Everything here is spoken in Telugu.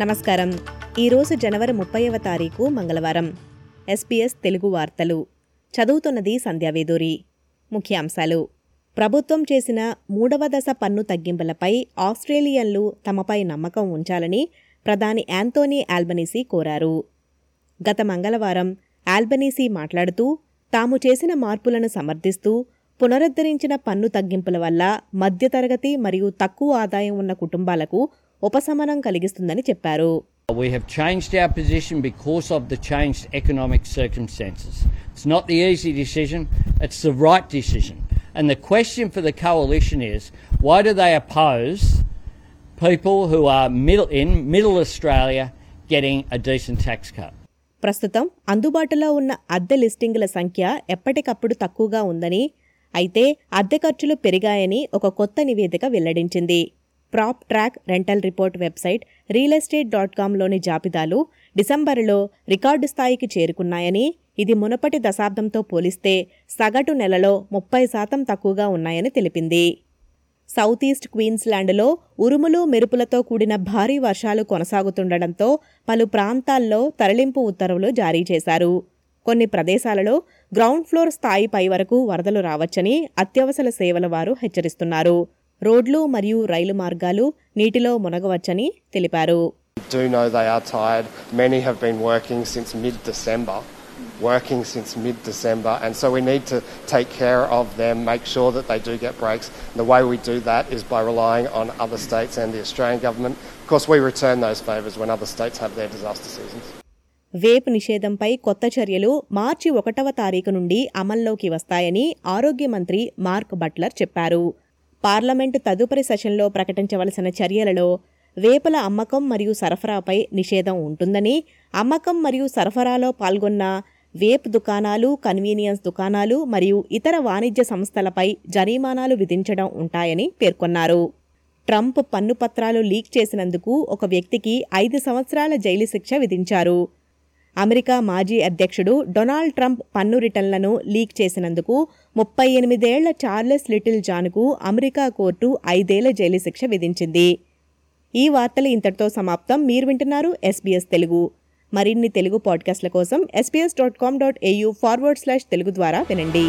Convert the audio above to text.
నమస్కారం. ఈరోజు జనవరి ముప్పైవ తారీఖు మంగళవారం. ఎస్పీఎస్ తెలుగు వార్తలు. చదువుతున్నది సంధ్యావేదూరి ముఖ్యాంశాలు. ప్రభుత్వం చేసిన మూడవ దశ పన్ను తగ్గింపులపై ఆస్ట్రేలియన్లు తమపై నమ్మకం ఉంచాలని ప్రధాని యాంతోనీ ఆల్బనీసీ కోరారు. గత మంగళవారం ఆల్బనీసీ మాట్లాడుతూ తాము చేసిన మార్పులను సమర్థిస్తూ పునరుద్ధరించిన పన్ను తగ్గింపుల వల్ల మధ్యతరగతి మరియు తక్కువ ఆదాయం ఉన్న కుటుంబాలకు ఉపశమనం కలిగిస్తుందని చెప్పారు We have changed our position because of the changed economic circumstances. It's not the easy decision, it's the right decision. And the question for the coalition is why do they oppose people who are middle, in middle Australia getting a decent tax cut? ప్రస్తుతం అందుబాటులో ఉన్న అద్దె లిస్టింగుల సంఖ్య ఎప్పటికప్పుడు తక్కువగా ఉందని అయితే అద్దె ఖర్చులు పెరిగాయని ఒక కొత్త నివేదిక వెల్లడించింది Prop Track rental report website real estate dot కామ్లోని జాబితాలు డిసెంబరులో రికార్డు స్థాయికి చేరుకున్నాయని ఇది మునపటి దశాబ్దంతో పోలిస్తే సగటు నెలలో ముప్పై శాతం తక్కువగా ఉన్నాయని తెలిపింది. సౌత్ ఈస్ట్ క్వీన్స్లాండ్లో ఉరుములు మెరుపులతో కూడిన భారీ వర్షాలు కొనసాగుతుండటంతో పలు ప్రాంతాల్లో తరలింపు ఉత్తర్వులు జారీ చేశారు. కొన్ని ప్రదేశాలలో గ్రౌండ్ ఫ్లోర్ స్థాయిపై వరకు వరదలు రావచ్చని అత్యవసర సేవల వారు హెచ్చరిస్తున్నారు. రోడ్లు మరియు రైలు మార్గాలు నీటిలో మునగవచ్చని తెలిపారు do know they are tired. Many have been working since mid December, working since mid December, and so we need to take care of them, make sure that they do get breaks. And the way we do that is by relying on other states and the Australian government. Of course, we return those favours when other states have their disaster seasons. వేప్ నిషేధంపై కొత్త చర్యలు మార్చి ఒకటవ తారీఖు నుండి అమల్లోకి వస్తాయని ఆరోగ్య మంత్రి మార్క్ బట్లర్ చెప్పారు పార్లమెంటు తదుపరి సెషన్లో ప్రకటించవలసిన చర్యలలో వేపుల అమ్మకం మరియు సరఫరాపై నిషేధం ఉంటుందని అమ్మకం మరియు సరఫరాలో పాల్గొన్న వేప్ దుకాణాలు కన్వీనియన్స్ దుకాణాలు మరియు ఇతర వాణిజ్య సంస్థలపై జరిమానాలు విధించడం ఉంటాయని పేర్కొన్నారు. ట్రంప్ పన్ను పత్రాలు లీక్ చేసినందుకు ఒక వ్యక్తికి ఐదు సంవత్సరాల జైలు శిక్ష విధించారు. అమెరికా మాజీ అధ్యక్షుడు డొనాల్డ్ ట్రంప్ పన్ను రిటర్న్లను లీక్ చేసినందుకు ముప్పై ఎనిమిదేళ్ళ చార్లెస్ లిటిల్ జాన్కు అమెరికా కోర్టు ఐదేళ్ళ జైలు శిక్ష విధించింది. ఈ వార్తలు ఇంతటితో సమాప్తం. మీరు వింటున్నారు ఎస్బీఎస్ తెలుగు. మరిన్ని తెలుగు పాడ్కాస్ట్ల కోసం SBS dot com dot AU forward slash Telugu ద్వారా వినండి.